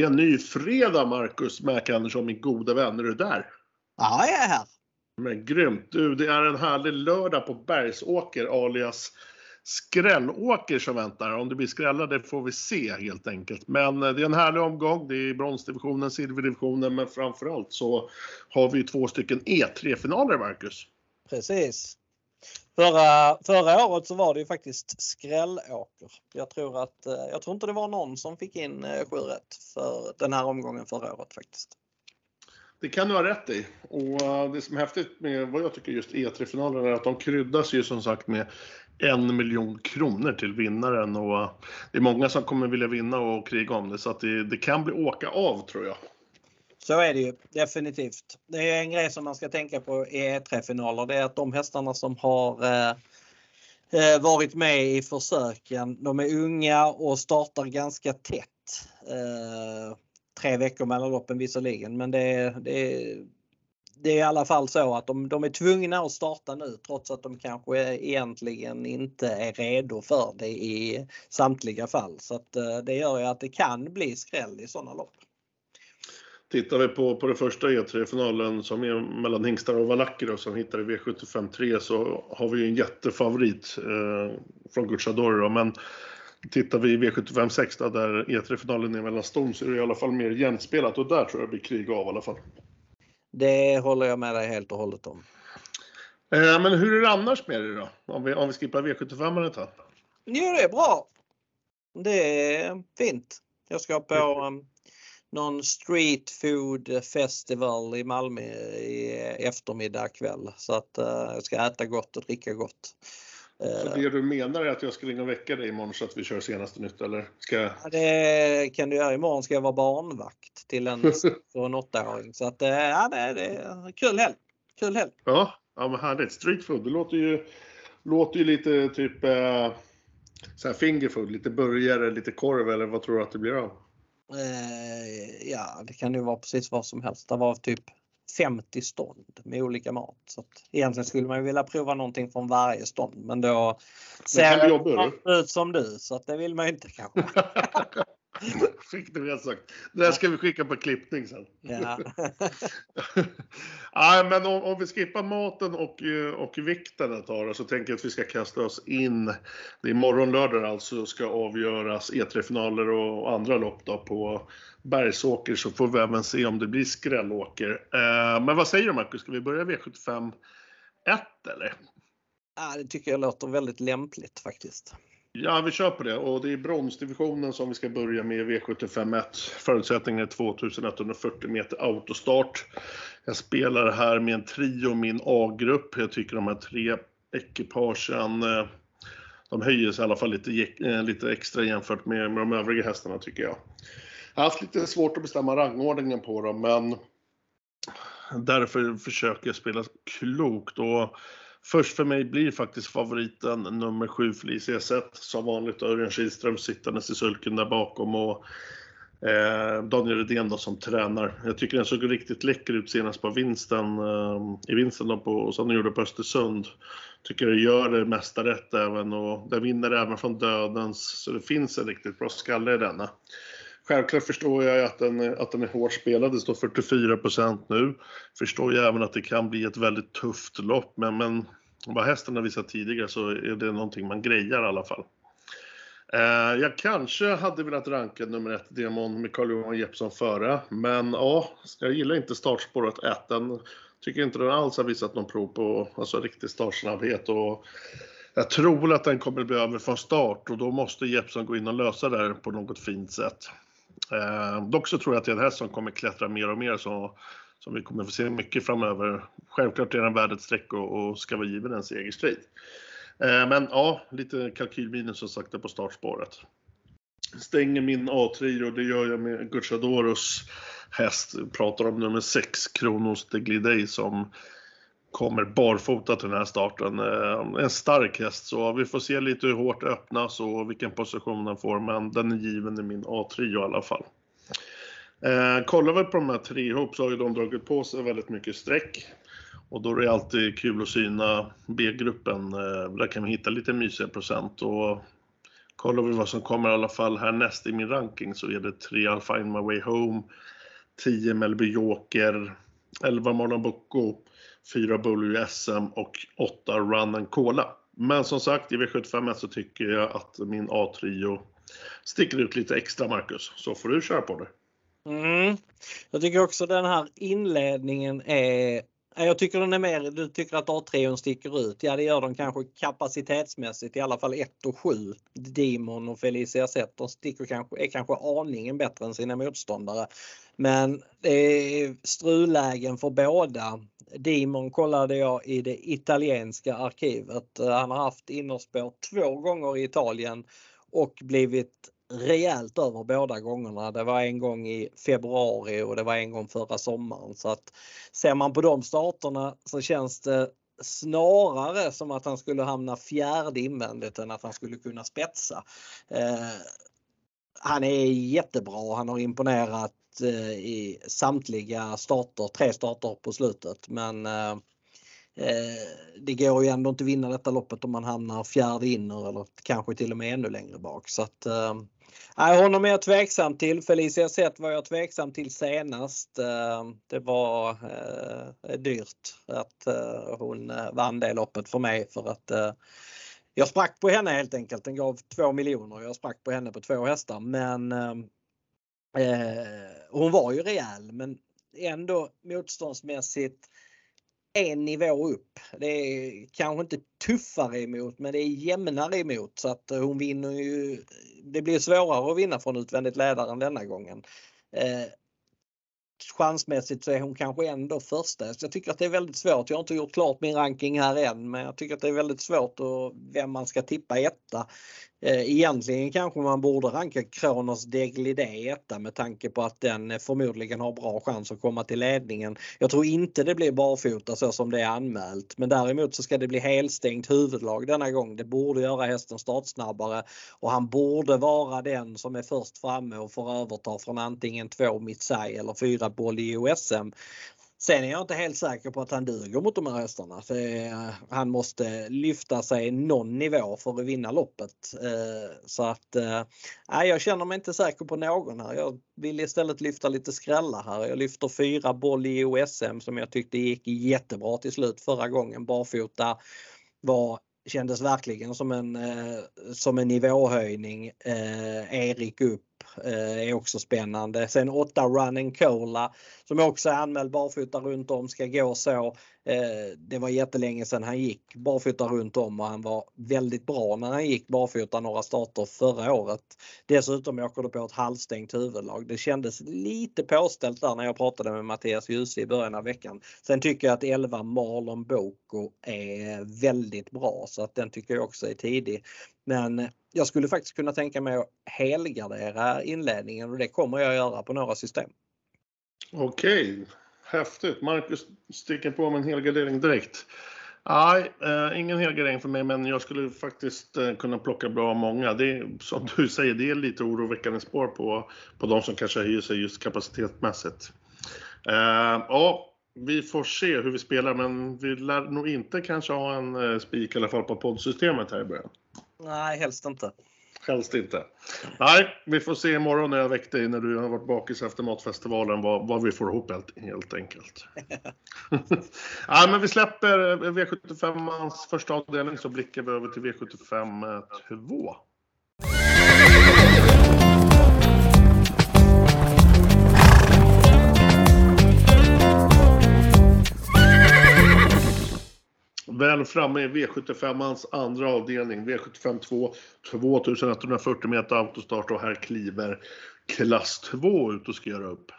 Det är en ny fredag Marcus Mac Andersson, min goda vän. Är du där? Ja, jag är här. Men grymt! Du, det är en härlig lördag på Bergsåker alias Skrällåker som väntar. Om det blir skrällar det får vi se helt enkelt. Men eh, det är en härlig omgång. Det är bronsdivisionen, silverdivisionen, men framförallt så har vi två stycken E3-finaler, Marcus. Precis. Förra, förra året så var det ju faktiskt skrällåker. Jag tror att eh, jag tror inte det var någon som fick in eh, sju rätt för den här omgången förra året faktiskt. Det kan du ha rätt i. Och eh, det som är häftigt med vad jag tycker just E3-finalen är att de kryddas ju som sagt med en miljon kronor till vinnaren och eh, det är många som kommer vilja vinna och kriga om det så att det, det kan bli åka av tror jag. Så är det ju definitivt. Det är en grej som man ska tänka på i E3-finaler. Det är att de hästarna som har eh, eh, varit med i försöken, de är unga och startar ganska tätt. Eh, tre veckor mellan loppen visserligen men det, det, det är i alla fall så att de, de är tvungna att starta nu trots att de kanske egentligen inte är redo för det i samtliga fall. Så att, eh, det gör ju att det kan bli skräll i sådana lopp. Tittar vi på, på den första E3-finalen som är mellan hingstar och valacker som hittar i V75 3 så har vi ju en jättefavorit eh, från Gucciadoro. Men tittar vi i V75 6 där E3-finalen är mellan ston så är det i alla fall mer jämspelat och där tror jag det blir krig av i alla fall. Det håller jag med dig helt och hållet om. Eh, men hur är det annars med det då? Om vi, om vi skippar V75 ett tag? Jo, det är bra. Det är fint. Jag ska på um, någon street food festival i Malmö i eftermiddag kväll. Så att uh, jag ska äta gott och dricka gott. Så det du menar är att jag ska ringa och väcka dig imorgon så att vi kör senaste nytt eller? Ska jag... ja, det kan du göra. Imorgon ska jag vara barnvakt till en, en åttaåring. Så att ja, det är kul helg. Kul helg. Ja, ja men härligt. Street food, det låter ju, låter ju lite typ eh, så här fingerfood, lite burgare, lite korv eller vad tror du att det blir av? Eh, ja, det kan ju vara precis vad som helst. Det var typ 50 stånd med olika mat. Så att egentligen skulle man ju vilja prova någonting från varje stånd men då ser det ut som du så att det vill man ju inte kanske. Fick du rätt sagt. Det där ska vi skicka på klippning sen. Ja. ja, men om, om, vi skippar maten och, och vikten ett tag så tänker jag att vi ska kasta oss in. Det är morgon lördag alltså ska avgöras E3-finaler och andra lopp då på Bergsåker så får vi även se om det blir skrällåker. Eh, men vad säger du Marcus, ska vi börja V75 1 eller? Ja, det tycker jag låter väldigt lämpligt faktiskt. Ja, vi kör på det. Och det är bronsdivisionen som vi ska börja med V751. Förutsättningen är 2140 meter autostart. Jag spelar här med en trio, min A-grupp. Jag tycker de här tre ekipagen, eh, de höjer sig i alla fall lite, eh, lite extra jämfört med, med de övriga hästarna tycker jag. Jag har haft lite svårt att bestämma rangordningen på dem, men därför försöker jag spela klokt. Och först för mig blir faktiskt favoriten nummer 7 Felicia E1. Som vanligt Örjan Kihlström sittandes i sulken där bakom och eh, Daniel Redén då som tränar. Jag tycker den såg riktigt läcker ut senast på vinsten, eh, i vinsten då på, som den gjorde på Östersund. Tycker det gör det mesta rätt även och den vinner även från dödens, så det finns en riktigt bra skalle i denna. Självklart förstår jag att den, att den är hårt spelad, det står 44% nu. Förstår ju även att det kan bli ett väldigt tufft lopp, men, men vad hästen har visat tidigare så är det någonting man grejar i alla fall. Eh, jag kanske hade velat ranka nummer ett Demon med Carl-Johan Jeppsson före, men ja, jag gillar inte startspåret 1. Den tycker inte den alls har visat någon prov på alltså, riktig startsnabbhet och jag tror att den kommer bli över från start och då måste Jeppsson gå in och lösa det här på något fint sätt. Eh, dock så tror jag att det är en häst som kommer klättra mer och mer så, som vi kommer få se mycket framöver. Självklart är den värd ett streck och, och ska vara given en segerstrid. Eh, men ja, lite kalkylminus som sagt på startspåret. Stänger min A3 det gör jag med Gucciadoros häst. Pratar om nummer 6, Kronos de Glidey som kommer barfota till den här starten. Eh, en stark häst så vi får se lite hur hårt det öppnas och vilken position den får men den är given i min A-trio i alla fall. Eh, kollar vi på de här tre ihop så har ju de dragit på sig väldigt mycket streck. Och då är det alltid kul att syna B-gruppen. Eh, där kan vi hitta lite mysiga procent. Och Kollar vi vad som kommer i alla fall härnäst i min ranking så är det 3 I'll find my way home, 10 Melby Joker, 11 Marlon Bocco, 4 Buller SM och 8 Run and Cola. Men som sagt, i V75 så tycker jag att min A-trio sticker ut lite extra, Marcus. Så får du köra på det. Mm. Jag tycker också den här inledningen är jag tycker den är mer, du tycker att A3 sticker ut. Ja det gör de kanske kapacitetsmässigt i alla fall 1 och 7. Demon och Felicia Zet, de sticker kanske, är kanske aningen bättre än sina motståndare. Men det är strullägen för båda. Demon kollade jag i det italienska arkivet. Eh, han har haft innerspår två gånger i Italien och blivit rejält över båda gångerna. Det var en gång i februari och det var en gång förra sommaren. Så att ser man på de starterna så känns det snarare som att han skulle hamna fjärde invändigt än att han skulle kunna spetsa. Eh, han är jättebra. Han har imponerat eh, i samtliga starter, tre starter på slutet. Men eh, eh, det går ju ändå inte att vinna detta loppet om man hamnar fjärde inner eller kanske till och med ännu längre bak. Så att, eh, Nej, honom är jag tveksam till. Felicia Zet var jag tveksam till senast. Eh, det var eh, dyrt att eh, hon eh, vann det loppet för mig för att eh, jag sprack på henne helt enkelt. Den gav 2 miljoner. Jag sprack på henne på två hästar men Eh, hon var ju rejäl men ändå motståndsmässigt en nivå upp. Det är kanske inte tuffare emot men det är jämnare emot så att hon vinner ju. Det blir svårare att vinna från utvändigt ledaren denna gången. Eh, chansmässigt så är hon kanske ändå första. Så jag tycker att det är väldigt svårt. Jag har inte gjort klart min ranking här än men jag tycker att det är väldigt svårt och vem man ska tippa etta. Eh, egentligen kanske man borde ranka Kronos Deglidé etta med tanke på att den eh, förmodligen har bra chans att komma till ledningen. Jag tror inte det blir barfota så som det är anmält men däremot så ska det bli helstängt huvudlag denna gång. Det borde göra hästen startsnabbare och han borde vara den som är först framme och får överta från antingen två Mitsai eller fyra boll i OSM. Sen är jag inte helt säker på att han duger mot de här hästarna. För eh, han måste lyfta sig någon nivå för att vinna loppet. Eh, så att eh, nej, jag känner mig inte säker på någon här. Jag vill istället lyfta lite skrällar här. Jag lyfter fyra boll i OSM som jag tyckte gick jättebra till slut förra gången. Barfota var kändes verkligen som en, som en nivåhöjning. Erik upp Eh, är också spännande. Sen 8 Running Cola som också är anmäld barfota runt om ska gå så. Eh, det var jättelänge sedan han gick barfota runt om och han var väldigt bra när han gick barfota några starter förra året. Dessutom åker det på ett halvstängt huvudlag. Det kändes lite påställt där när jag pratade med Mattias Djuse i början av veckan. Sen tycker jag att 11 Marlon Boko är väldigt bra så att den tycker jag också är tidig. Men jag skulle faktiskt kunna tänka mig att helgardera inledningen och det kommer jag göra på några system. Okej, häftigt. Marcus sticker på med en helgardering direkt. Nej, eh, ingen helgardering för mig, men jag skulle faktiskt eh, kunna plocka bra många. Det är, som du säger, det är lite oroväckande spår på, på de som kanske höjer sig just kapacitetsmässigt. Eh, ja, vi får se hur vi spelar, men vi lär nog inte kanske ha en eh, spik i alla fall på poddsystemet här i början. Nej, helst inte. Helst inte. Nej, vi får se imorgon när jag väcker dig när du har varit bakis efter matfestivalen vad, vad vi får ihop helt, helt enkelt. ja, men vi släpper V75 första avdelning så blickar vi över till V75 2. Väl framme i V75ans andra avdelning, V75 2, 2140 meter autostart och här kliver klass 2 ut och ska göra upp.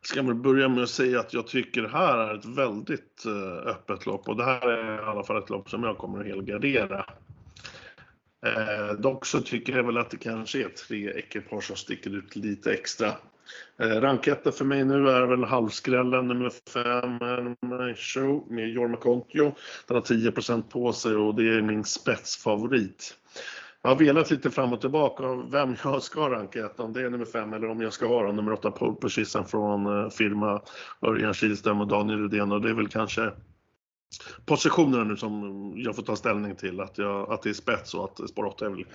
Jag ska väl börja med att säga att jag tycker det här är ett väldigt eh, öppet lopp och det här är i alla fall ett lopp som jag kommer att helgardera. Eh, dock så tycker jag väl att det kanske är tre ekipage som sticker ut lite extra. Eh, Ranketta för mig nu är väl halvskrällen nummer 5, Show med Jorma Kontio. Den har 10 på sig och det är min spetsfavorit. Jag har velat lite fram och tillbaka vem jag ska ranka om det är nummer 5 eller om jag ska ha nummer 8 Pole Position från eh, firma Örjan Kihlström och Daniel Rydén och det är väl kanske positionerna nu som jag får ta ställning till. Att, jag, att det är spets och att spår 8 är väl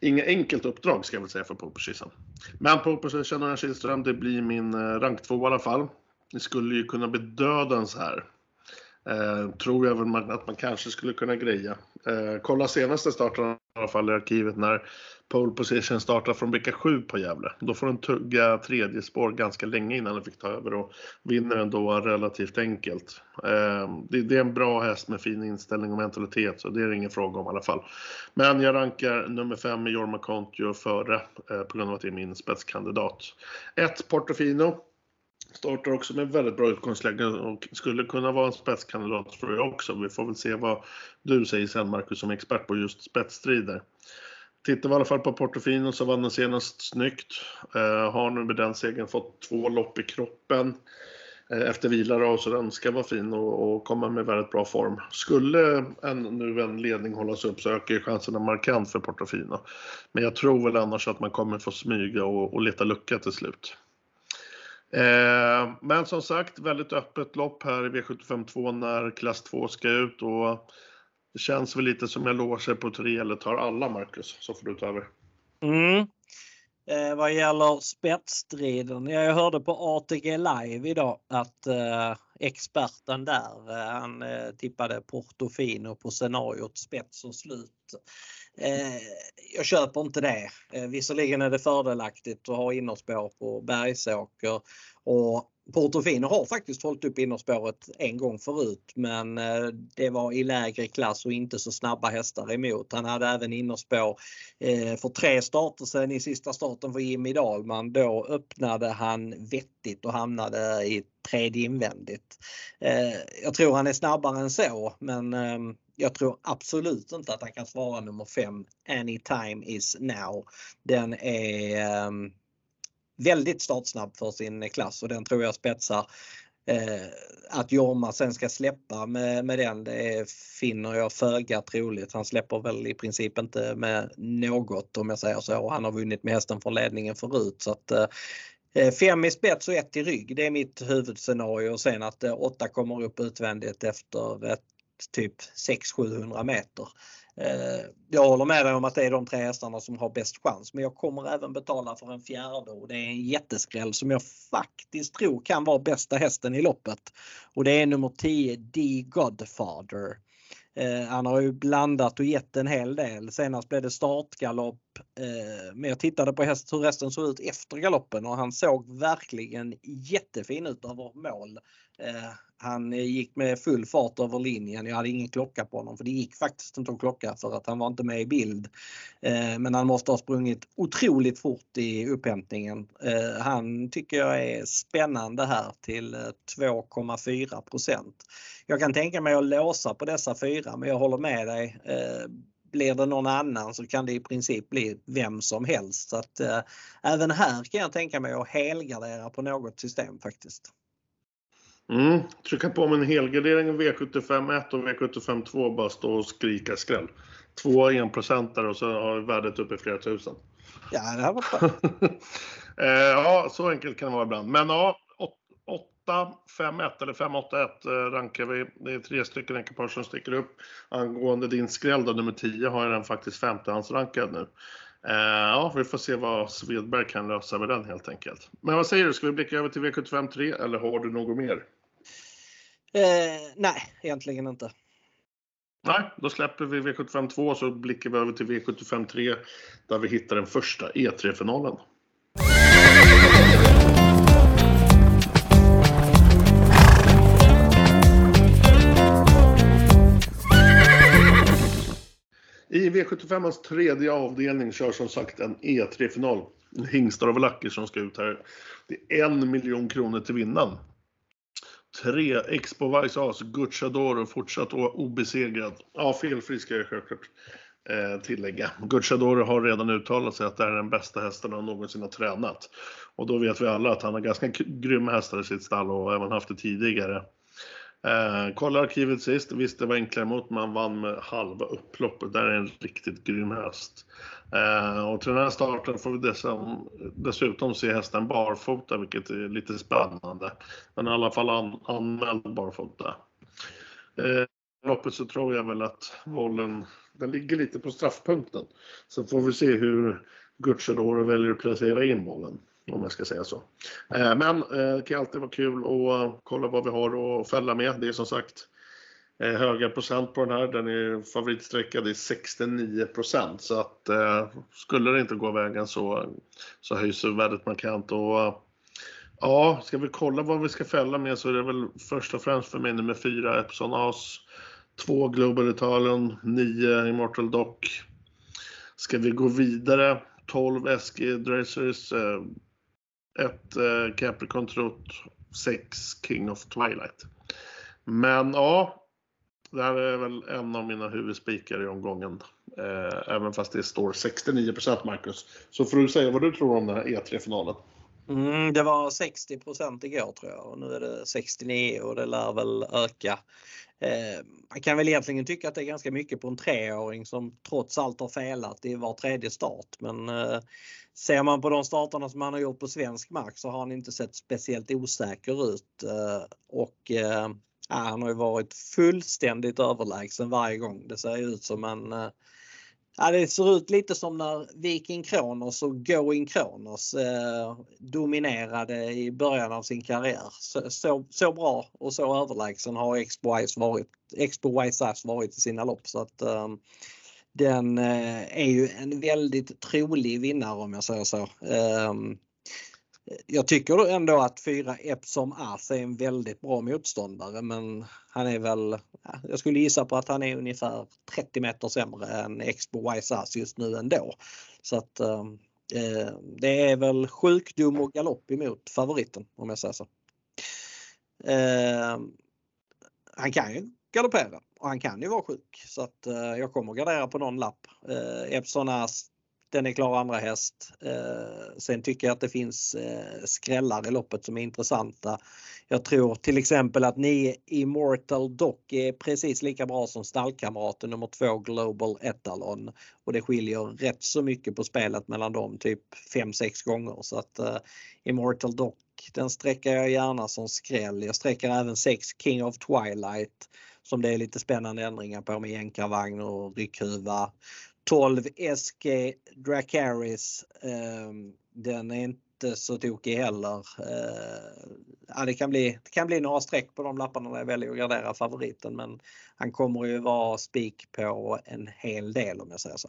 inget enkelt uppdrag ska jag väl säga för pole. Men pole position Kihlström, det blir min eh, rank 2 i alla fall. Det skulle ju kunna bli dödens här. Eh, tror jag väl att man kanske skulle kunna greja. Eh, kolla senaste starten i alla fall i arkivet när pole position startar från vecka 7 på Gävle. Då får den tugga tredje spår ganska länge innan den fick ta över och vinner den då relativt enkelt. Eh, det, det, är en bra häst med fin inställning och mentalitet så det är det ingen fråga om i alla fall. Men jag rankar nummer 5 med Jorma Kontio före eh, på grund av att det är min spetskandidat. 1 Portofino startar också med väldigt bra utgångsläge och skulle kunna vara en spetskandidat tror jag också. Vi får väl se vad du säger sen Marcus som expert på just spetsstrider. Tittar vi i alla fall på Portofino så vann den senast snyggt. Eh, har nu med den segern fått två lopp i kroppen eh, efter vila då, så den ska vara fin och, och komma med väldigt bra form. Skulle en, nu en ledning hållas upp så ökar ju chanserna markant för Portofino. Men jag tror väl annars att man kommer få smyga och, och leta lucka till slut. Eh, men som sagt, väldigt öppet lopp här i V752 när klass 2 ska ut och det känns väl lite som jag låser på tre eller tar alla Marcus, så får du ta över. Mm. Eh, vad gäller spetsstriden, jag hörde på ATG live idag att eh, experten där, eh, han eh, tippade Portofino på scenariot spets och slut. Eh, jag köper inte det. Eh, visserligen är det fördelaktigt att ha innerspår på Bergsåker och Portofino har faktiskt hållit upp innerspåret en gång förut men eh, det var i lägre klass och inte så snabba hästar emot. Han hade även innerspår eh, för tre starter sen i sista starten för Jimmy Dahlman. Då öppnade han vettigt och hamnade i tredje invändigt. Jag tror han är snabbare än så men ehm, jag tror absolut inte att han kan svara nummer 5 Anytime is now. Den är um, väldigt startsnabb för sin klass och den tror jag spetsar. Eh, att Jorma sen ska släppa med, med den det finner jag föga troligt. Han släpper väl i princip inte med något om jag säger så. Han har vunnit med hästen från ledningen förut så att eh, eh, Fem i spets och ett i rygg, det är mitt huvudscenario och sen att eh, åtta kommer upp utvändigt efter ett typ 600-700 meter. Eh, jag håller med dig om att det är de tre hästarna som har bäst chans men jag kommer även betala för en fjärde och det är en jätteskräll som jag faktiskt tror kan vara bästa hästen i loppet. Och det är nummer 10 D Godfather. Eh, han har ju blandat och gett en hel del. Senast blev det startgalopp. Eh, men jag tittade på häst, hur hästen såg ut efter galoppen och han såg verkligen jättefin ut över mål. Eh, han gick med full fart över linjen. Jag hade ingen klocka på honom för det gick faktiskt inte att klocka för att han var inte med i bild. Eh, men han måste ha sprungit otroligt fort i upphämtningen. Han tycker jag är spännande här till 2,4% Jag kan tänka mig att låsa på dessa fyra men jag håller med dig. Blir det någon annan så kan det i princip bli vem som helst. Så att, även här kan jag tänka mig att helgardera på något system faktiskt. Mm. Trycka på med en helgardering av V75 1 och V75 2 bara stå och skrika skräll. Två enprocentare och så har värdet uppe i flera tusen. Ja, det här var skönt. eh, ja, så enkelt kan det vara ibland. Men ja, 8, 5, 1 eller 5, 8, 1 eh, rankar vi. Det är tre stycken ekipage som sticker upp. Angående din skräll då, nummer 10, har jag den faktiskt femtehandsrankad nu. Eh, ja, vi får se vad Svedberg kan lösa med den helt enkelt. Men vad säger du, ska vi blicka över till V75 3 eller har du något mer? Eh, nej, egentligen inte. Nej, då släpper vi V75 2 så blickar vi över till V75 3 där vi hittar den första E3-finalen. V75ans tredje avdelning kör som sagt en E3-final. Hingstar och Valacker som ska ut här. Det är en miljon kronor till vinnaren. Tre Expo Vice As, Gucciadoro fortsatt obesegrad. Ja, felfri ska jag självklart eh, tillägga. Gucciadoro har redan uttalat sig att det är den bästa hästen han någonsin har tränat. Och då vet vi alla att han har ganska grymma hästar i sitt stall och även haft det tidigare. Eh, kolla arkivet sist, visst det var enklare mot man vann med halva upploppet. Det är en riktigt grym häst. Eh, och till den här starten får vi dessutom, dessutom se hästen barfota, vilket är lite spännande. Men i alla fall an, anmäld barfota. Eh, loppet så tror jag väl att bollen, den ligger lite på straffpunkten. Sen får vi se hur Gucciadoro väljer att placera in bollen. Om jag ska säga så. Eh, men eh, det kan alltid vara kul att eh, kolla vad vi har att fälla med. Det är som sagt höga procent på den här. Den är favoritsträckad i 69 procent. Så att skulle det inte gå vägen så, så höjs värdet markant. Och, Ja, ska vi kolla vad vi ska fälla med så är det väl först och främst för mig nummer 4 Epson As, 2 Global Italien, 9 Immortal Dock. Ska vi gå vidare? 12 SG Dracers. Ett eh, Capricorn Trot, 6 King of Twilight. Men ja, det här är väl en av mina huvudspikar i omgången. Eh, även fast det står 69%, Marcus. Så får du säga vad du tror om den här E3-finalen. Mm, det var 60 igår tror jag och nu är det 69 och det lär väl öka. Eh, man kan väl egentligen tycka att det är ganska mycket på en treåring som trots allt har felat i var tredje start. Men eh, ser man på de starterna som han har gjort på svensk mark så har han inte sett speciellt osäker ut. Eh, och eh, han har ju varit fullständigt överlägsen varje gång. Det ser ut som en eh, Ja, det ser ut lite som när Viking Kronos och Going Kronos eh, dominerade i början av sin karriär. Så, så, så, bra och så överlägsen har Expo Wise varit, Expo Wise varit i sina lopp. Så att, eh, den eh, är ju en väldigt trolig vinnare om jag säger så. Eh, jag tycker ändå att fyra Epsom As är en väldigt bra motståndare men han är väl, jag skulle gissa på att han är ungefär 30 meter sämre än Expo Wise As just nu ändå. Så att ehm, eh, det är väl sjukdom och galopp emot favoriten om jag säger så. Eh, han kan ju galoppera och han kan ju vara sjuk så att eh, jag kommer att gardera på någon lapp. Eh, Epsom As den är klar andra häst. Eh, sen tycker jag att det finns eh, skrällar i loppet som är intressanta. Jag tror till exempel att ni Immortal Doc är precis lika bra som stallkamraten nummer 2 Global Etalon. Och det skiljer rätt så mycket på spelet mellan dem, typ 5-6 gånger. Så att eh, Immortal Doc den sträcker jag gärna som skräll. Jag sträcker även 6 King of Twilight som det är lite spännande ändringar på med jänkarvagn och ryckhuva. 12 SG Dracaris. Ehm, den är inte så tokig heller. Eh, ja, det, kan bli, det kan bli några streck på de lapparna när jag väljer att gardera favoriten men han kommer ju vara spik på en hel del om jag säger så.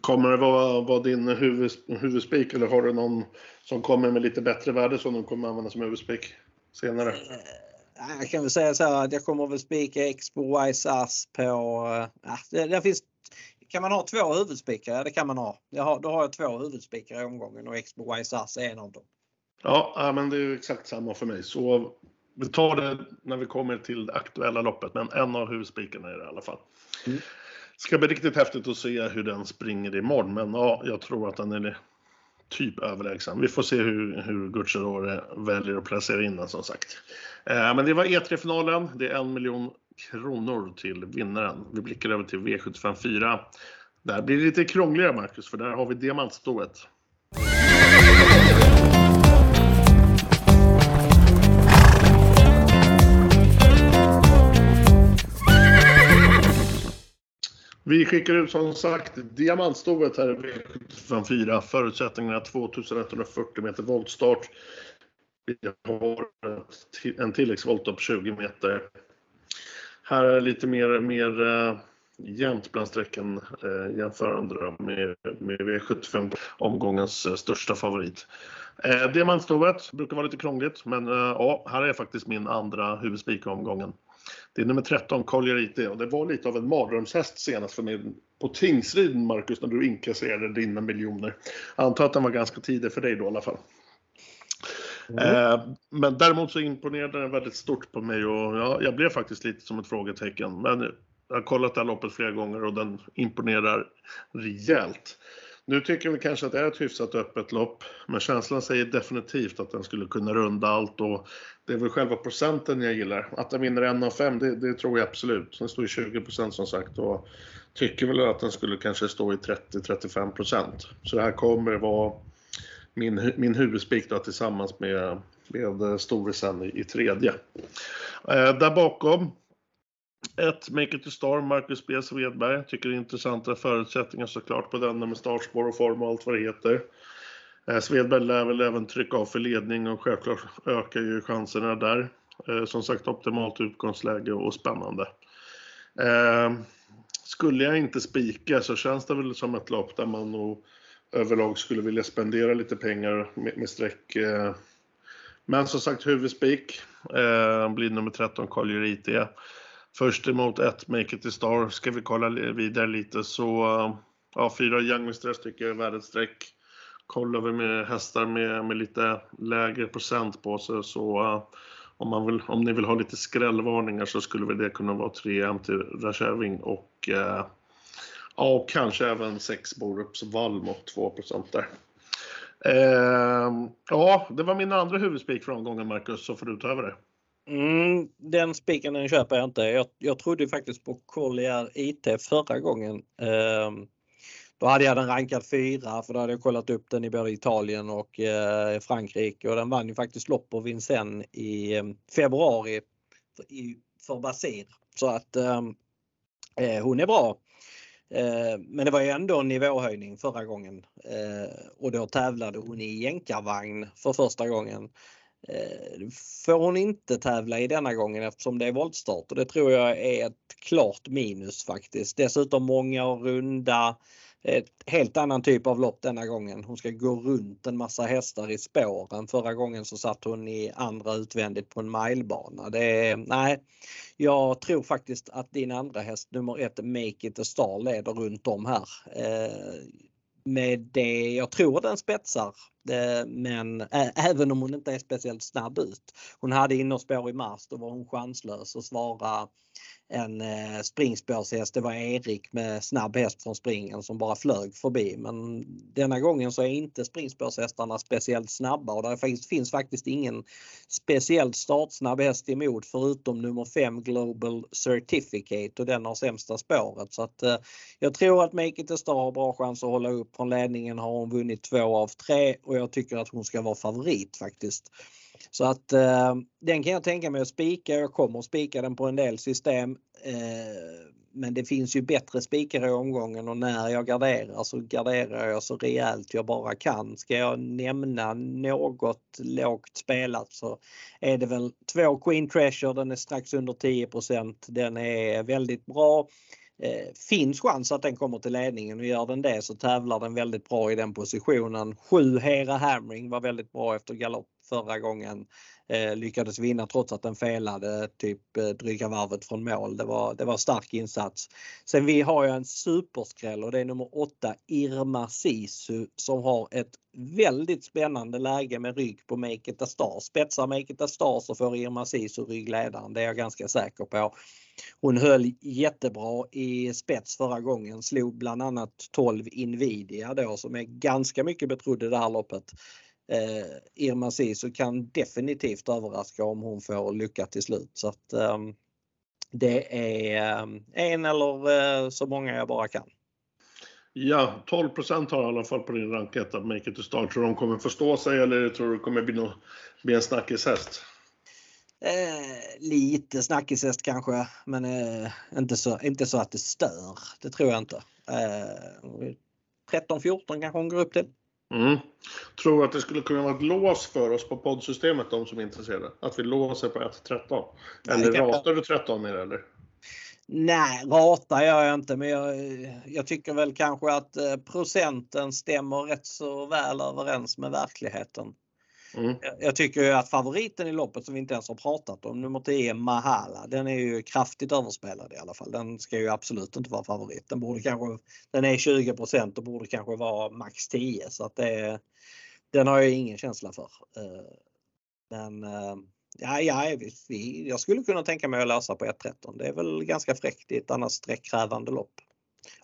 Kommer det vara, vara din huvud, huvudspik eller har du någon som kommer med lite bättre värde som du kommer använda som huvudspik senare? Eh, jag kan väl säga så här att jag kommer väl spika Expo Wise Ass på... Ja, det, det finns kan man ha två huvudspikar? Ja det kan man ha. Har, då har jag två huvudspikar i omgången och Expo Wise Ass är en av dem. Ja, men det är exakt samma för mig. Så vi tar det när vi kommer till det aktuella loppet, men en av huvudspikarna är det i alla fall. Mm. ska bli riktigt häftigt att se hur den springer imorgon, men ja, jag tror att den är typ överlägsen. Vi får se hur, hur Gucciadore väljer att placera in den som sagt. Eh, men det var E3-finalen. Det är en miljon kronor till vinnaren. Vi blickar över till V75 4. Där blir det lite krångligare Marcus, för där har vi diamantstoet. Vi skickar ut som sagt diamantstoet här i V75 4. Förutsättningarna 2140 meter voltstart. Vi har en tilläggsvolt på 20 meter. Här är det lite mer, mer uh, jämnt bland sträckan uh, eh, jämförande med, med V75, omgångens uh, största favorit. Uh, Diamantstovet brukar vara lite krångligt, men uh, ja, här är faktiskt min andra huvudspik omgången. Det är nummer 13, Collier och det var lite av en mardrömshäst senast för mig på Tingsryd, Marcus, när du inkasserade dina miljoner. Jag antar att den var ganska tidig för dig då i alla fall. Mm. Eh, men däremot så imponerade den väldigt stort på mig och jag, jag blev faktiskt lite som ett frågetecken. Men jag har kollat det här loppet flera gånger och den imponerar rejält. Nu tycker vi kanske att det är ett hyfsat öppet lopp, men känslan säger definitivt att den skulle kunna runda allt och det är väl själva procenten jag gillar. Att den vinner en av fem, det, det tror jag absolut. Den står i 20% som sagt och tycker väl att den skulle kanske stå i 30-35% Så det här kommer vara min, min huvudspik då, tillsammans med, med eh, Storesen i, i tredje. Eh, där bakom Ett Make it to star, Marcus B Svedberg. Tycker det är intressanta förutsättningar såklart på denna med startspår och form och allt vad det heter. Eh, Svedberg lär väl även trycka av för ledning och självklart ökar ju chanserna där. Eh, som sagt optimalt utgångsläge och spännande. Eh, skulle jag inte spika så känns det väl som ett lopp där man nog överlag skulle vilja spendera lite pengar med, med streck. Eh. Men som sagt huvudspik eh, blir nummer 13 Collier IT. Först emot ett Make It To Star. Ska vi kolla vidare lite så eh, ja, fyra Young Mistress tycker jag är värdet streck. Kollar vi med hästar med, med lite lägre procent på sig så uh, om, man vill, om ni vill ha lite skrällvarningar så skulle väl det kunna vara 3 MT Rasheving och uh, ja, och kanske även 6 Borups Valmot 2 där. Ehm, ja, det var min andra huvudspik för omgången Marcus, så får du ta över det. Mm, den spiken den köper jag inte. Jag, jag trodde faktiskt på Collier IT förra gången. Uh, då hade jag den rankad fyra för då hade jag kollat upp den i både Italien och eh, Frankrike och den vann ju faktiskt lopp på Vincennes i eh, februari för, i, för Basir. Så att ehm, eh, hon är bra. Eh, men det var ju ändå en nivåhöjning förra gången eh, och då tävlade hon i jänkarvagn för första gången. Eh, får hon inte tävla i denna gången eftersom det är voltstart och det tror jag är ett klart minus faktiskt. Dessutom många och runda ett helt annan typ av lopp denna gången. Hon ska gå runt en massa hästar i spåren. Förra gången så satt hon i andra utvändigt på en milebana. Det är, nej, jag tror faktiskt att din andra häst nummer ett Make It A Star leder runt om här. Eh, med det, jag tror den spetsar eh, men även om hon inte är speciellt snabb ut. Hon hade innerspår i mars, då var hon chanslös att svara en eh, springspårshäst. Det var Erik med snabb häst från springen som bara flög förbi. Men denna gången så är inte springspårshästarna speciellt snabba och det finns, finns faktiskt ingen speciellt startsnabb häst emot förutom nummer 5 Global Certificate och den har sämsta spåret. Så att eh, jag tror att Make It A Star har bra chans att hålla upp. Från ledningen har hon vunnit två av tre och jag tycker att hon ska vara favorit faktiskt. Så att eh, den kan jag tänka mig att spika. Jag kommer att spika den på en del system. Eh, men det finns ju bättre spikar i omgången och när jag garderar så garderar jag så rejält jag bara kan. Ska jag nämna något lågt spelat så är det väl två Queen Treasure. Den är strax under 10% Den är väldigt bra. Eh, finns chans att den kommer till ledningen och gör den det så tävlar den väldigt bra i den positionen. 7 Hera Hammering var väldigt bra efter galopp förra gången. Eh, lyckades vinna trots att den felade typ eh, dryga varvet från mål. Det var, det var stark insats. Sen vi har ju en superskräll och det är nummer 8 Irma Sisu som har ett väldigt spännande läge med rygg på Make It A Star. Spetsar Make It A Star så får Irma Sisu ryggledaren, det är jag ganska säker på. Hon höll jättebra i spets förra gången, slog bland annat 12 Invidia då som är ganska mycket betrodd i det här loppet eh, Irma Sisu kan definitivt överraska om hon får lycka till slut. Så att, eh, det är eh, en eller eh, så många jag bara kan. Ja, 12 har i alla fall på din ranketta Make It To Start. Tror du de kommer förstå sig eller tror du det kommer bli, no bli en snackishäst? Eh, lite snackishäst kanske, men eh, inte, så, inte så att det stör. Det tror jag inte. Eh, 13-14 kanske hon går upp till. Mm. Tror att det skulle kunna vara ett lås för oss på poddsystemet, de som är intresserade? Att vi låser på 1.13? Eller Nej, ratar du 13 ner eller? Nej, ratar gör jag inte men jag, jag, tycker väl kanske att eh, procenten stämmer rätt så väl överens med verkligheten. Mm. Jag tycker ju att favoriten i loppet som vi inte ens har pratat om, nummer 10 Mahala, den är ju kraftigt överspelad i alla fall. Den ska ju absolut inte vara favorit. Den, borde kanske, den är 20% och borde kanske vara max 10 så att det, den har jag ingen känsla för. Eh, men eh, ja, ja, vi, jag skulle kunna tänka mig att lösa på 1.13. Det är väl ganska fräckt i ett annars sträckkrävande lopp.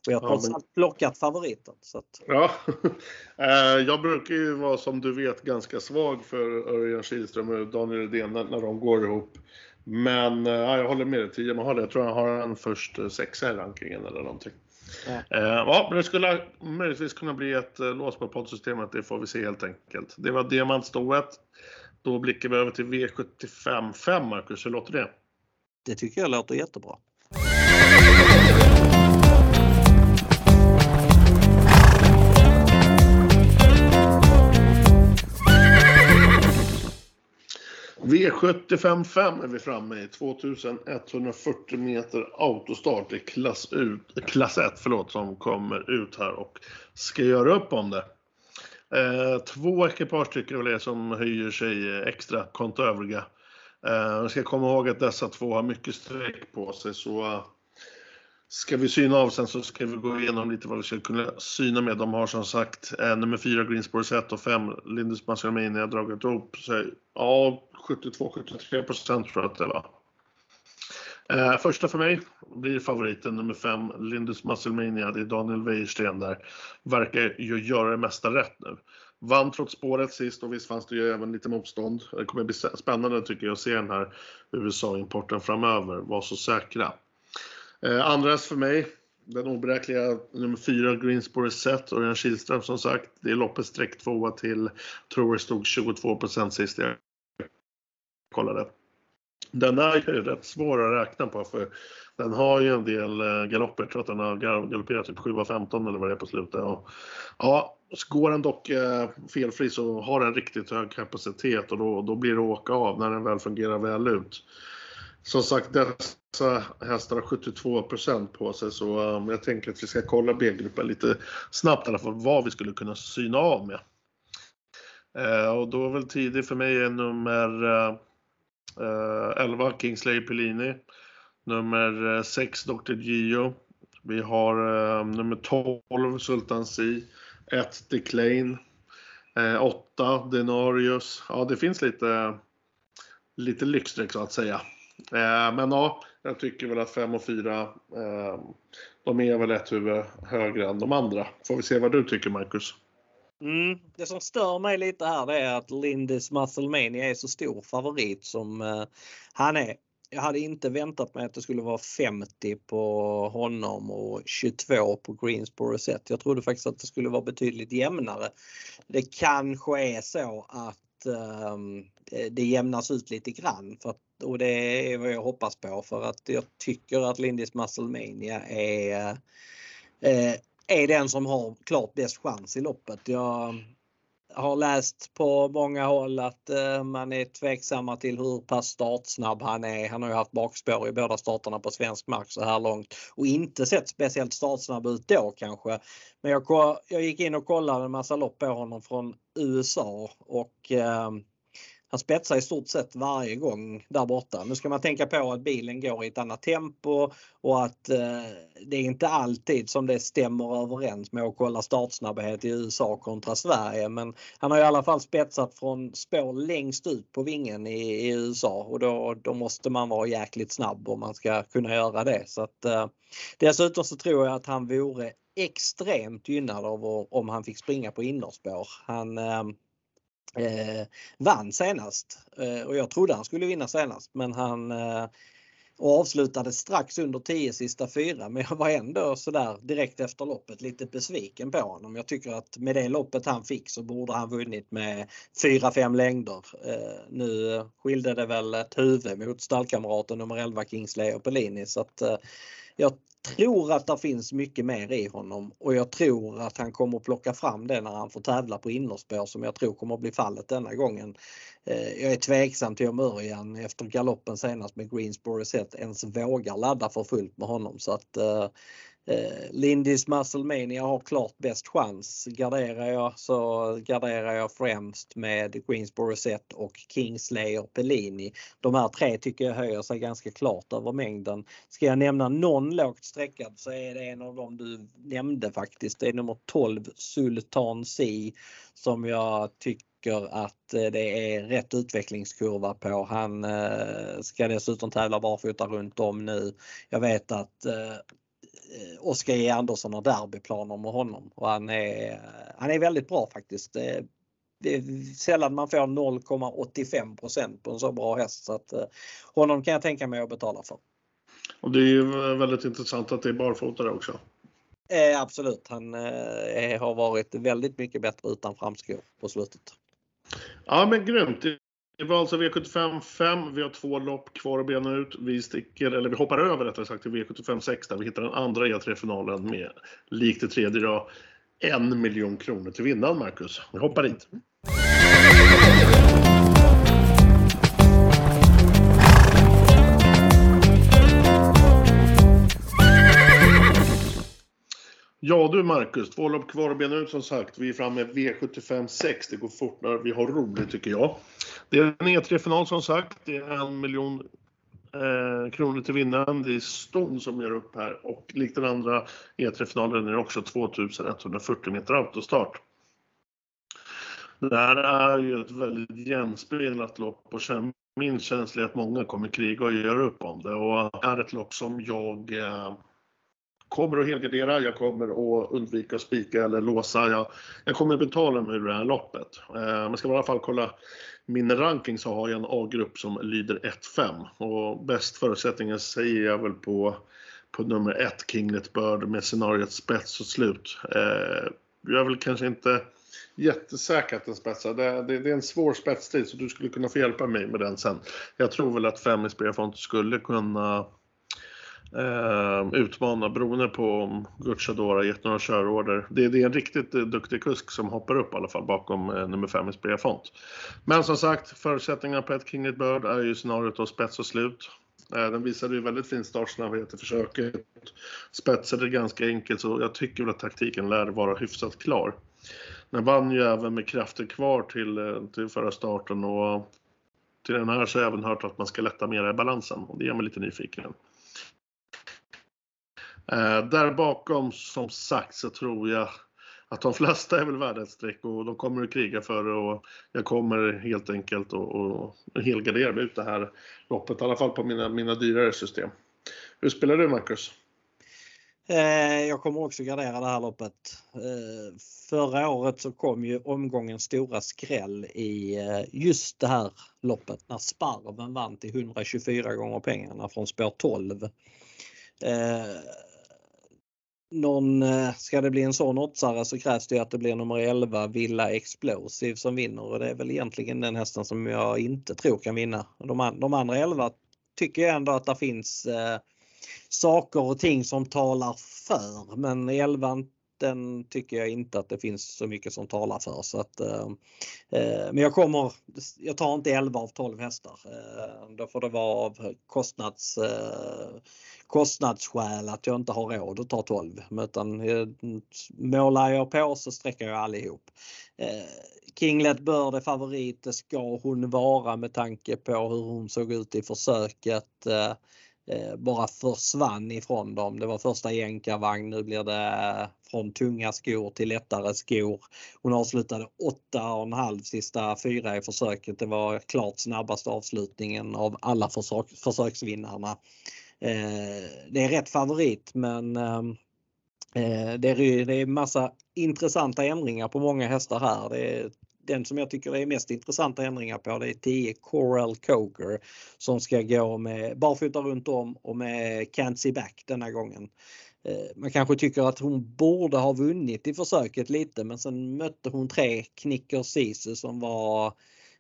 Och jag har trots allt plockat favoriten. Så att... Ja, eh, jag brukar ju vara som du vet ganska svag för Örjan Kihlström och Daniel Redén när de går ihop. Men eh, ja, jag håller med dig, 10 Mahal. Jag tror han har en först eh, sexa i rankingen eller någonting. Ja. ja, men det skulle möjligtvis kunna bli ett lås på poddsystemet. Det får vi se helt enkelt. Det var diamantstoet. Då blickar vi över till V75 5, Marcus. Hur låter det? Det tycker jag låter jättebra. V755 är vi framme i. 2140 meter autostart. i klass, ut, klass 1 förlåt, som kommer ut här och ska göra upp om det. Eh, två ekipage tycker jag väl är som höjer sig extra kontra övriga. Eh, ska komma ihåg att dessa två har mycket streck på sig så ska vi syna av sen så ska vi gå igenom lite vad vi ska kunna syna med. De har som sagt eh, nummer 4 Greensboro 1 och 5 Lindus Maschermania dragit ihop sig. Ja, 72-73 procent tror jag att det var. Eh, första för mig blir favoriten nummer 5, Lindus Musclemania. Det är Daniel Wäjersten där. Verkar ju göra det mesta rätt nu. Vann trots spåret sist och visst fanns det ju även lite motstånd. Det kommer bli spännande tycker jag att se den här USA-importen framöver. Var så säkra. Eh, andras andra för mig, den oberäkneliga nummer 4 Greensboro Set, Örjan Kihlström som sagt. Det är loppets streck tvåa till, tror det stod 22 sist jag kollade. Den är ju rätt svår att räkna på för den har ju en del eh, galopper. Jag tror att den har galopperat typ 7-15 eller vad det är på slutet. Och, ja, går den dock eh, felfri så har den riktigt hög kapacitet och då, då blir det åka av när den väl fungerar väl ut. Som sagt, dessa hästar har 72% på sig så um, jag tänker att vi ska kolla B-gruppen lite snabbt i alla fall vad vi skulle kunna syna av med. Uh, och då är väl tidig för mig är nummer eh, eh, uh, 11 Kingsley Pellini. Nummer 6 Dr. Gio. Vi har nummer 12 Sultan Si. 1 DeClain. 8 Denarius. Ja, det finns lite, lite lyxstreck så att säga. Eh, men ja, jag tycker väl att 5 och 4, eh, de är väl ett huvud högre än de andra. Får vi se vad du tycker Marcus? Mm, det som stör mig lite här det är att Lindis Musclemania är så stor favorit som eh, han är. Jag hade inte väntat mig att det skulle vara 50 på honom och 22 på Greensboro set. Jag trodde faktiskt att det skulle vara betydligt jämnare. Det kanske är så att um, det jämnas ut lite grann för att och det är vad jag hoppas på för att jag tycker att Lindis Musclemania är, eh, är den som har klart bäst chans i loppet. Jag har läst på många håll att eh, man är tveksamma till hur pass startsnabb han är. Han har ju haft bakspår i båda starterna på svensk mark så här långt och inte sett speciellt startsnabb ut då kanske. Men jag, jag gick in och kollade en massa lopp på honom från USA och eh, han spetsar i stort sett varje gång där borta. Nu ska man tänka på att bilen går i ett annat tempo och att eh, det är inte alltid som det stämmer överens med att kolla startsnabbhet i USA kontra Sverige. Men han har i alla fall spetsat från spår längst ut på vingen i, i USA och då, då måste man vara jäkligt snabb om man ska kunna göra det. Så att, eh, dessutom så tror jag att han vore extremt gynnad av om han fick springa på innerspår. Han eh, eh, vann senast eh, och jag trodde han skulle vinna senast men han eh, och avslutade strax under 10 sista fyra men jag var ändå sådär direkt efter loppet lite besviken på honom. Jag tycker att med det loppet han fick så borde han vunnit med 4-5 längder. Eh, nu skilde det väl ett huvud mot stallkamraten nummer 11 Kingsley och Pellini så att eh, jag tror att det finns mycket mer i honom och jag tror att han kommer att plocka fram det när han får tävla på innerspår som jag tror kommer att bli fallet denna gången. Eh, jag är tveksam till om Örjan efter galoppen senast med Greensboro sett ens vågar ladda för fullt med honom så att eh, eh, Lindis Musclemania har klart bäst chans. Garderar jag så garderar jag främst med Greensboro Set och Kingslayer Pellini. De här tre tycker jag höjer sig ganska klart över mängden. Ska jag nämna någon lågt sträckad så är det en av dem du nämnde faktiskt. Det är nummer 12 Sultan C som jag tycker att eh, det är rätt utvecklingskurva på. Han eh, ska dessutom tävla barfota runt om nu. Jag vet att eh, Oskar E Andersson har derbyplaner med honom och han är, han är väldigt bra faktiskt. Det, är sällan man får 0,85% på en så bra häst så att eh, honom kan jag tänka mig att betala för. Och det är väldigt intressant att det är barfota också. Eh, absolut, han eh, har varit väldigt mycket bättre utan framskor på slutet. Ja men grymt. Det var alltså V75 5. Vi har två lopp kvar att bena ut. Vi sticker, eller vi hoppar över rättare sagt till V75 6 där vi hittar den andra E3-finalen med, likt det tredje då, en miljon kronor till vinnaren, Marcus. Vi hoppar dit. Mm. Ja du Marcus, två lopp kvar att bena ut som sagt. Vi är framme med V75 6. Det går fort när vi har roligt tycker jag. Det är en E3-final som sagt. Det är en miljon eh, kronor till vinnaren. Det är Ston som gör upp här och likt den andra E3-finalen är det också 2140 meter autostart. Det här är ju ett väldigt jämspelat lopp och min känsla är att många kommer kriga och göra upp om det och det är ett lopp som jag eh, kommer att helgardera, jag kommer att undvika att spika eller låsa. Jag, jag kommer att betala mig ur det här loppet. Eh, man ska i alla fall kolla min ranking så har jag en A-grupp som lyder 1-5 och bäst förutsättningar säger jag väl på, på nummer 1 Kinglet Bird med scenariot spets och slut. Eh, jag är väl kanske inte jättesäker att den spetsar. Det, det, det, är en svår spetstid så du skulle kunna få hjälpa mig med den sen. Jag tror väl att 5 i Spelfont skulle kunna eh, utmana beroende på om Gucciadora gett några körorder. Det, det, är en riktigt eh, duktig kusk som hoppar upp i alla fall bakom eh, nummer 5 i Font. Men som sagt, förutsättningarna på ett Kinglet Bird är ju scenariot av spets och slut. Eh, den visade ju väldigt fin startsnabbhet i försöket. Spetsade ganska enkelt så jag tycker väl att taktiken lär vara hyfsat klar. Den vann ju även med krafter kvar till, eh, till förra starten och till den här så har jag även hört att man ska lätta mer i balansen och det gör mig lite nyfiken. Eh, där bakom som sagt så tror jag att de flesta är väl värda ett streck och de kommer att kriga för det och jag kommer helt enkelt att helgardera ut det här loppet, i alla fall på mina, mina dyrare system. Hur spelar du Marcus? Eh, jag kommer också gardera det här loppet. Eh, förra året så kom ju omgångens stora skräll i just det här loppet när Sparven vann till 124 gånger pengarna från spår 12. Någon, eh, ska det bli en sån oddsare så krävs det att det blir nummer 11 Villa Explosive som vinner och det är väl egentligen den hästen som jag inte tror kan vinna. De, de andra 11 tycker jag ändå att det finns eh, saker och ting som talar för. Men elvan den tycker jag inte att det finns så mycket som talar för. Så att, eh, eh men jag kommer, jag tar inte 11 av 12 hästar. Eh, då får det vara av kostnads, eh, kostnadsskäl att jag inte har råd att ta 12. Utan eh, målar jag på så sträcker jag allihop. Eh, Kinglet Bird är favorit, det ska hon vara med tanke på hur hon såg ut i försöket. Eh, Eh, bara försvann ifrån dem. Det var första jänkarvagn, nu blir det eh, från tunga skor till lättare skor. Hon avslutade 8,5 sista fyra i försöket. Det var klart snabbaste avslutningen av alla försök, försöksvinnarna. Eh, det är rätt favorit men det är, det är massa intressanta ändringar på många hästar här. Det är den som jag tycker är mest intressanta ändringar på det är 10 Coral Coker som ska gå med barfota runt om och med Can't see back denna gången. Eh, man kanske tycker att hon borde ha vunnit i försöket lite men sen mötte hon tre Knicker Sisu som var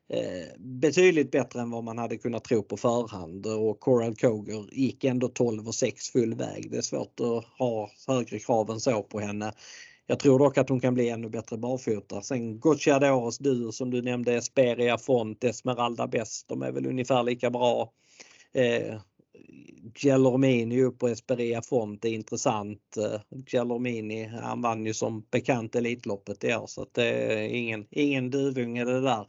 eh, betydligt bättre än vad man hade kunnat tro på förhand och Coral Coger gick ändå 12 och 6 full väg. Det är svårt att ha högre krav än så på henne. Jag tror dock att hon kan bli ännu bättre barfota. Sen Gocciadoros duo som du nämnde, Esperia Font, Esmeralda Best, de är väl ungefär lika bra. Eh, Gelormini upp på Esperia Font är intressant. Eh, Gelormini, han vann ju som bekant Elitloppet i år så att det är ingen, ingen duvunge det där.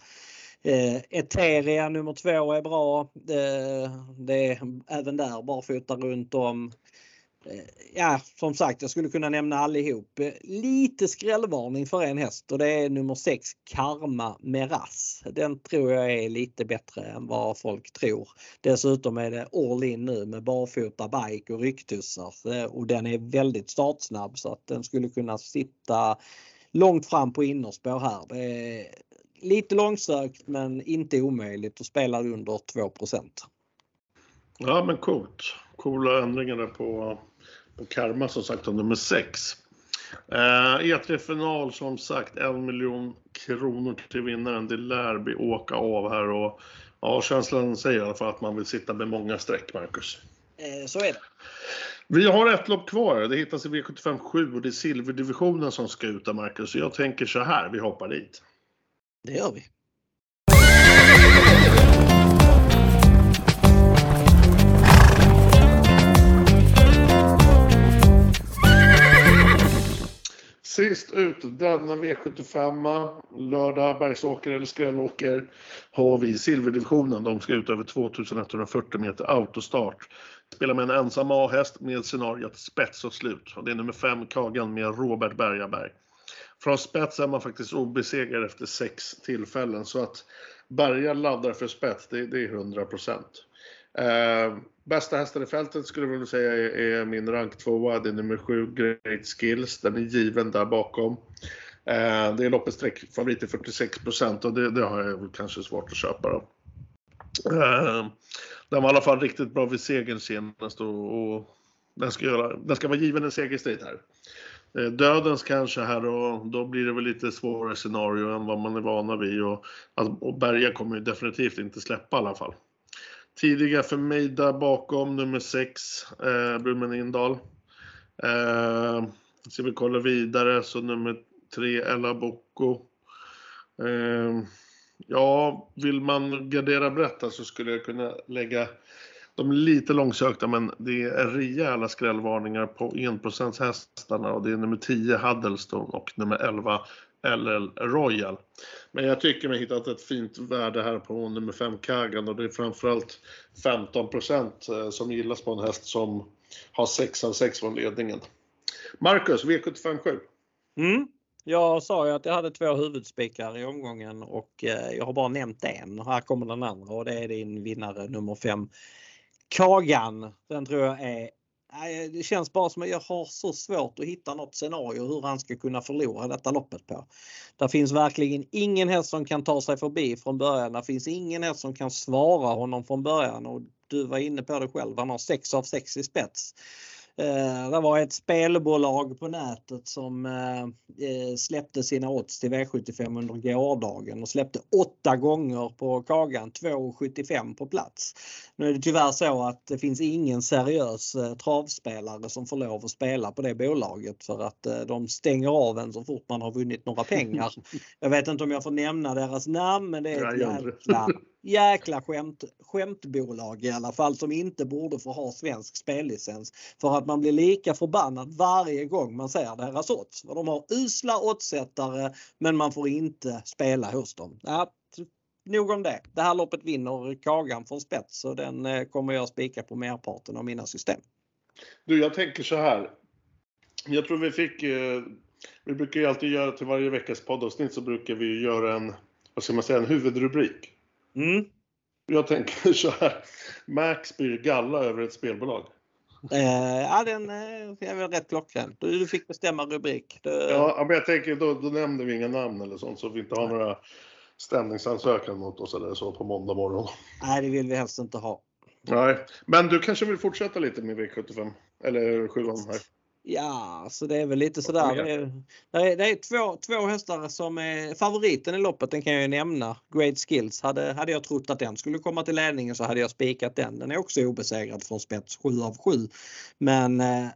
Eh, Eteria nummer två är bra. Eh, det är även där barfota runt om. Eh, ja, som sagt, jag skulle kunna nämna allihop. Eh, lite skrällvarning för en häst och det är nummer 6 Karma Meras. Den tror jag är lite bättre än vad folk tror. Dessutom är det all in nu med barfota, bike och rycktussar eh, och den är väldigt startsnabb så att den skulle kunna sitta långt fram på innerspår här. Det är lite långsökt men inte omöjligt och spelar under 2% Ja men coolt. Coola ändringar på och Karma som sagt har nummer 6. Eh, E3-final som sagt, en miljon kronor till vinnaren. Det lär bli åka av här och ja, känslan säger i alla fall att man vill sitta med många streck, Marcus. Eh, så är det. Vi har ett lopp kvar. Det hittas i V75 7 och det är silverdivisionen som ska ut där, Marcus. Så jag tänker så här, vi hoppar dit. Det gör vi. Sist ut denna V75, lördag Bergsåker eller Skrällåker, har vi silverdivisionen. De ska ut över 2140 meter autostart. Spelar med en ensam A-häst med scenariot spets och slut. Och det är nummer 5, Kagan med Robert Bergaberg. Från spets är man faktiskt obesegrad efter sex tillfällen så att Berga laddar för spets, det, det är 100 procent. Eh, bästa hästen i fältet skulle jag vilja säga är, är min rank 2 det är nummer 7 Great Skills. Den är given där bakom. Eh, det är loppets sträckfavorit till 46% och det, det, har jag väl kanske svårt att köpa då. Eh, den var i alla fall riktigt bra vid segern senast och, och den, ska göra, den ska vara given en segerstrid här. Eh, dödens kanske här och då blir det väl lite svårare scenario än vad man är vana vid och, och Berga kommer ju definitivt inte släppa i alla fall. Tidiga för mig där bakom, nummer 6, eh, Brummen Indal. Eh, ska vi kolla vidare så nummer 3, Ella Bocco. Eh, ja, vill man gardera brett så skulle jag kunna lägga de är lite långsökta men det är rejäla skrällvarningar på 1% hästarna och det är nummer 10 Huddlestone och nummer 11 LL Royal. Men jag tycker mig hittat ett fint värde här på nummer 5 Kagan och det är framförallt 15% eh, som gillas på en häst som har 6 av 6 från ledningen. Marcus, V75 7. Mm. Jag sa ju att jag hade två huvudspikar i omgången och eh, jag har bara nämnt en. Här kommer den andra och det är din vinnare nummer 5 Kagan. Den tror jag är Eh, det känns bara som att jag har så svårt att hitta något scenario hur han ska kunna förlora detta loppet på. Det finns verkligen ingen häst som kan ta sig förbi från början. Det finns ingen häst som kan svara honom från början och du var inne på det själv. Han har 6 av 6 i spets. Eh, det var ett spelbolag på nätet som eh, eh, släppte sina odds till V75 under gårdagen och släppte åtta gånger på Kagan, 2,75 på plats. Nu är det tyvärr så att det finns ingen seriös travspelare som får lov att spela på det bolaget för att de stänger av en så fort man har vunnit några pengar. Jag vet inte om jag får nämna deras namn men det är ett jäkla jäkla skämt, skämtbolag i alla fall som inte borde få ha svensk spellicens. För att man blir lika förbannad varje gång man ser deras odds. För de har usla oddsättare men man får inte spela hos dem. Ja, nog om det. Det här loppet vinner Kagan från spets och den eh, kommer jag spika på merparten av mina system. Du, jag tänker så här. Jag tror vi fick, eh, vi brukar ju alltid göra till varje veckas poddavsnitt så brukar vi göra en, vad ska man säga, en huvudrubrik. Mm. Jag tänker så här. Max spyr galla över ett spelbolag. Eh, ja, den eh, är väl rätt klockren. Du, du fick bestämma rubrik. Du... Ja, men jag tänker då, då nämner vi inga namn eller sånt så vi inte har några stämningsansökan mot oss eller så på måndag morgon. Nej, det vill vi helst inte ha. Nej, men du kanske vill fortsätta lite med V75 eller 7 här? Ja, så det är väl lite sådär. Det är, det är, det är två, två hästar som är favoriten i loppet, den kan jag ju nämna. Great Skills. Hade, hade jag trott att den skulle komma till ledningen så hade jag spikat den. Den är också obesegrad från spets 7 av 7. Men eh,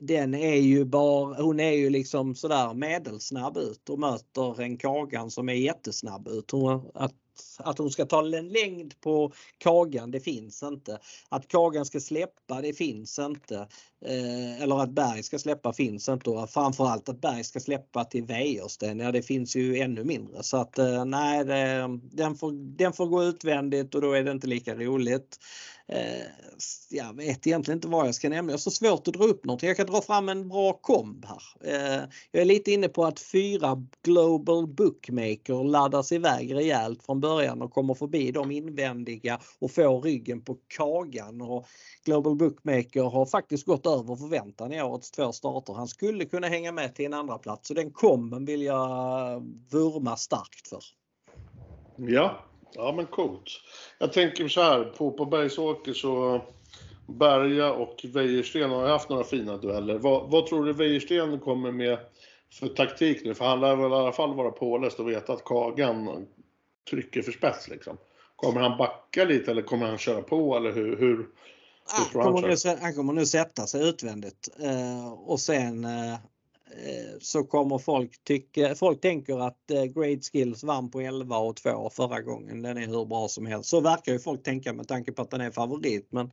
den är ju bara, hon är ju liksom sådär medelsnabb ut och möter en Kagan som är jättesnabb ut. Hon, att att hon ska ta en längd på Kagan, det finns inte. Att Kagan ska släppa, det finns inte. Eh, eller att Berg ska släppa finns inte och framförallt att Berg ska släppa till Wäjersten, ja det finns ju ännu mindre. Så att eh, nej, det, den, får, den får gå utvändigt och då är det inte lika roligt. Eh, jag vet egentligen inte vad jag ska nämna. Jag har så svårt att dra upp någonting. Jag kan dra fram en bra komb här. Eh, jag är lite inne på att fyra Global Bookmaker laddas iväg rejält från början och kommer förbi de invändiga och får ryggen på kagan. Och Global Bookmaker har faktiskt gått över förväntan i årets två starter. Han skulle kunna hänga med till en andra plats så den komben vill jag vurma starkt för. Ja, Ja men coolt. Jag tänker så här, på, på Bergsåker så Berga och Wäjersten har haft några fina dueller. Vad, vad tror du Wäjersten kommer med för taktik nu? För han lär väl i alla fall vara påläst och veta att Kagan trycker för spets liksom. Kommer han backa lite eller kommer han köra på eller hur? hur, hur han, kommer nu, han kommer nu sätta sig utvändigt eh, och sen Eh, Eh, så kommer folk tycka, folk tänker att eh, Great Skills vann på 11 och 2 förra gången. Den är hur bra som helst. Så verkar ju folk tänka med tanke på att den är favorit. Men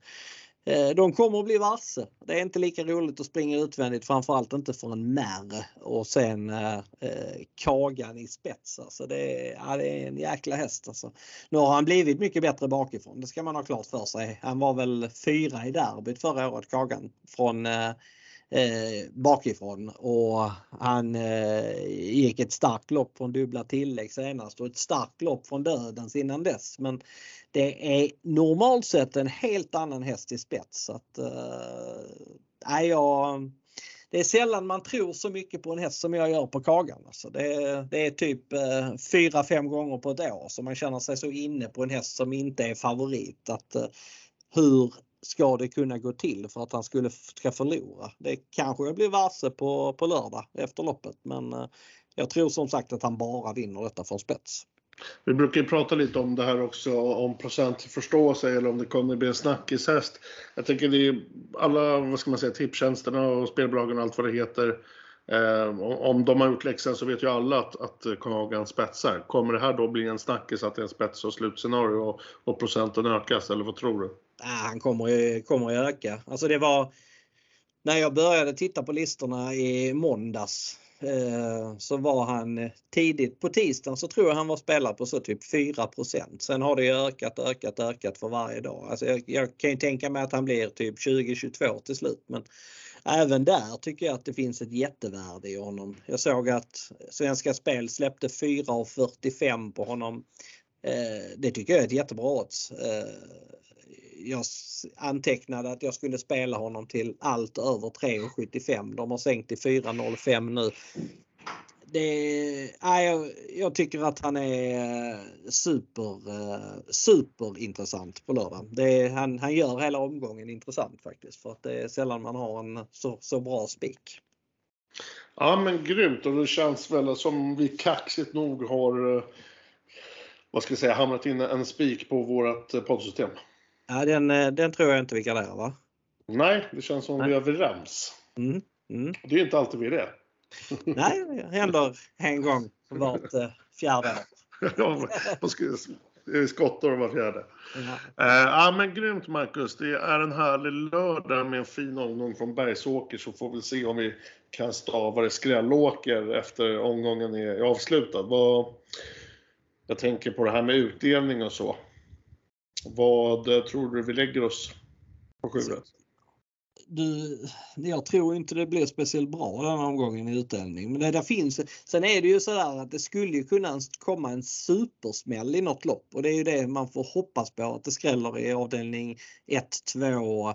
eh, de kommer att bli varse. Det är inte lika roligt att springa utvändigt, framförallt inte för en märr och sen eh, eh, Kagan i spets. Alltså det, är, ja, det är en jäkla häst. Alltså. Nu har han blivit mycket bättre bakifrån, det ska man ha klart för sig. Han var väl fyra i derbyt förra året, Kagan, från eh, eh, bakifrån och han eh, gick ett starkt lopp från dubbla tillägg senast och ett starkt lopp från dödens innan dess. Men det är normalt sett en helt annan häst i spets. Så att, eh, jag, det är sällan man tror så mycket på en häst som jag gör på Kagan. Alltså det, det är typ eh, fyra, fem gånger på ett år som man känner sig så inne på en häst som inte är favorit. Att, eh, hur ska det kunna gå till för att han skulle ska förlora? Det kanske jag blir varse på, på lördag efter loppet men eh, jag tror som sagt att han bara vinner detta från spets. Vi brukar ju prata lite om det här också, om procent förstå sig eller om det kommer bli en snackishäst. Jag tänker det är alla, vad ska man säga, tipstjänsterna och spelbolagen och allt vad det heter. Eh, om de har gjort läxan så vet ju alla att, att Konagan spetsar. Kommer det här då bli en snackis att det är en spets och slutscenario och, och procenten ökas eller vad tror du? Han kommer ju, kommer ju öka. Alltså det var när jag började titta på listorna i måndags eh, så var han eh, tidigt på tisdagen så tror jag han var spelad på så typ 4% Sen har det ökat, ökat, ökat för varje dag. Alltså jag, jag kan ju tänka mig att han blir typ 2022 till slut men även där tycker jag att det finns ett jättevärde i honom. Jag såg att Svenska Spel släppte 4,45 på honom. Eh, det tycker jag är ett jättebra odds. Jag antecknade att jag skulle spela honom till allt över 3,75. De har sänkt till 4,05 nu. Det, nej, jag, jag, tycker att han är eh, super, eh, superintressant på lördag. Det, han, han gör hela omgången intressant faktiskt för att det är sällan man har en så, så bra spik. Ja men grymt och det känns väl som vi kaxigt nog har eh, vad ska jag säga, hamnat in en spik på vårt poddsystem. Ja, den, eh, den tror jag inte vi kallar va? Nej, det känns som Nej. vi är överens. Mm. Mm. Det är inte alltid vi är det. Nej, det händer en gång vart eh, fjärde år. ja, skottar var fjärde. Ja. Uh, ja men grymt Marcus. Det är en härlig lördag med en fin omgång från Bergsåker så får vi se om vi kan stava det skrällåker efter omgången är avslutad. Vad, jag tänker på det här med utdelning och så. Vad eh, tror du vi lägger oss på sjuret? Du, jag tror inte det blir speciellt bra den omgången i utdelning. Men det där finns, sen är det ju så där att det skulle ju kunna komma en supersmäll i något lopp och det är ju det man får hoppas på att det skräller i avdelning 1, 2,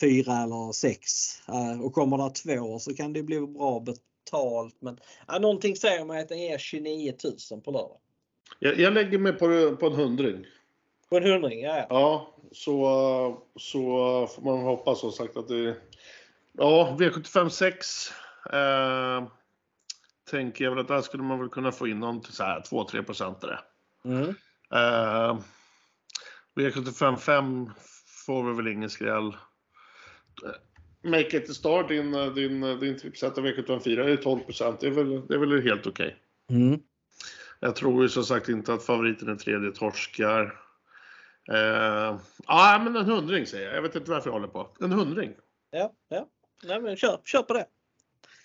4 eller 6. Eh, och kommer det två så kan det bli bra betalt. Men ja, någonting säger mig att den ger 29 000 på lördag. Jag, jag lägger mig på, på en hundring. På en hundring, ja. Ja, så, så får man hoppas som sagt att det... Ja, V75 6. Eh, tänker jag väl att där skulle man väl kunna få in någon till så här 2-3 procentare. Mm. Eh, V75 5 får vi väl ingen skräll. Make it a star, din, din, din tipsetta V75 4 är 12 procent. Det, är väl, det är väl helt okej. Okay. Mm. Jag tror ju som sagt inte att favoriten är tredje torskar. Eh, ja, men en hundring säger jag. Jag vet inte varför jag håller på. En hundring. Ja, ja. Nej, men kör, kör på det.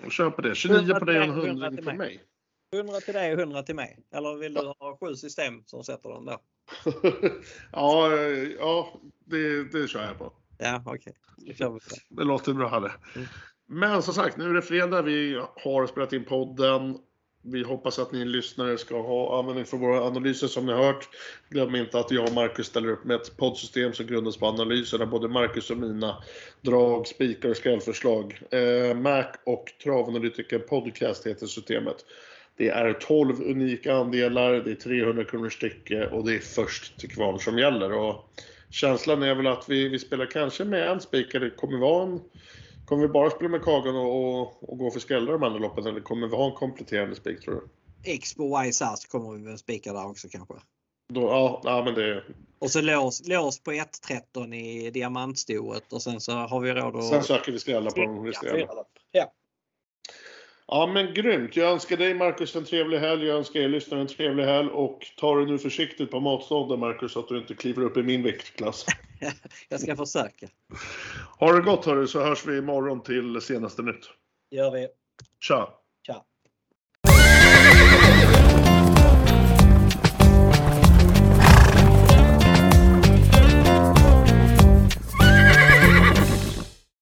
Kör på det. 29 på dig och en hundring på mig. 100 till dig och 100 till mig. Eller vill du ha sju system som sätter den där? ja, ja det, det kör jag på. Ja, okej. Okay. Det låter bra. Det. Mm. Men som sagt, nu är det fredag. Vi har spelat in podden. Vi hoppas att ni lyssnare ska ha användning för våra analyser som ni har hört. Glöm inte att jag och Marcus ställer upp med ett poddsystem som grundas på analyser där både Marcus och mina drag, spikar och skrällförslag. Eh, Mac och Travanalytiker Podcast heter systemet. Det är 12 unika andelar, det är 300 kronor stycke och det är först till kvarn som gäller. Och känslan är väl att vi, vi spelar kanske med en spikare, det kommer vara en Kommer vi bara spela med Kagan och, och, och gå för skrällar de andra loppen eller kommer vi ha en kompletterande spik tror du? Expo YSAS kommer vi väl spika där också kanske. Då, ja, ja, men det... Och så lås, lås på 1.13 i diamantstoet och sen så har vi råd att... Sen söker vi skrällar på dem. Ja. ja. Ja men grymt. Jag önskar dig Marcus en trevlig helg. Jag önskar er lyssnare en trevlig helg. Och ta det nu försiktigt på matstånden Marcus så att du inte kliver upp i min viktklass. jag ska försöka. Ha det gott hörru så hörs vi imorgon till senaste nytt. gör vi. Tja!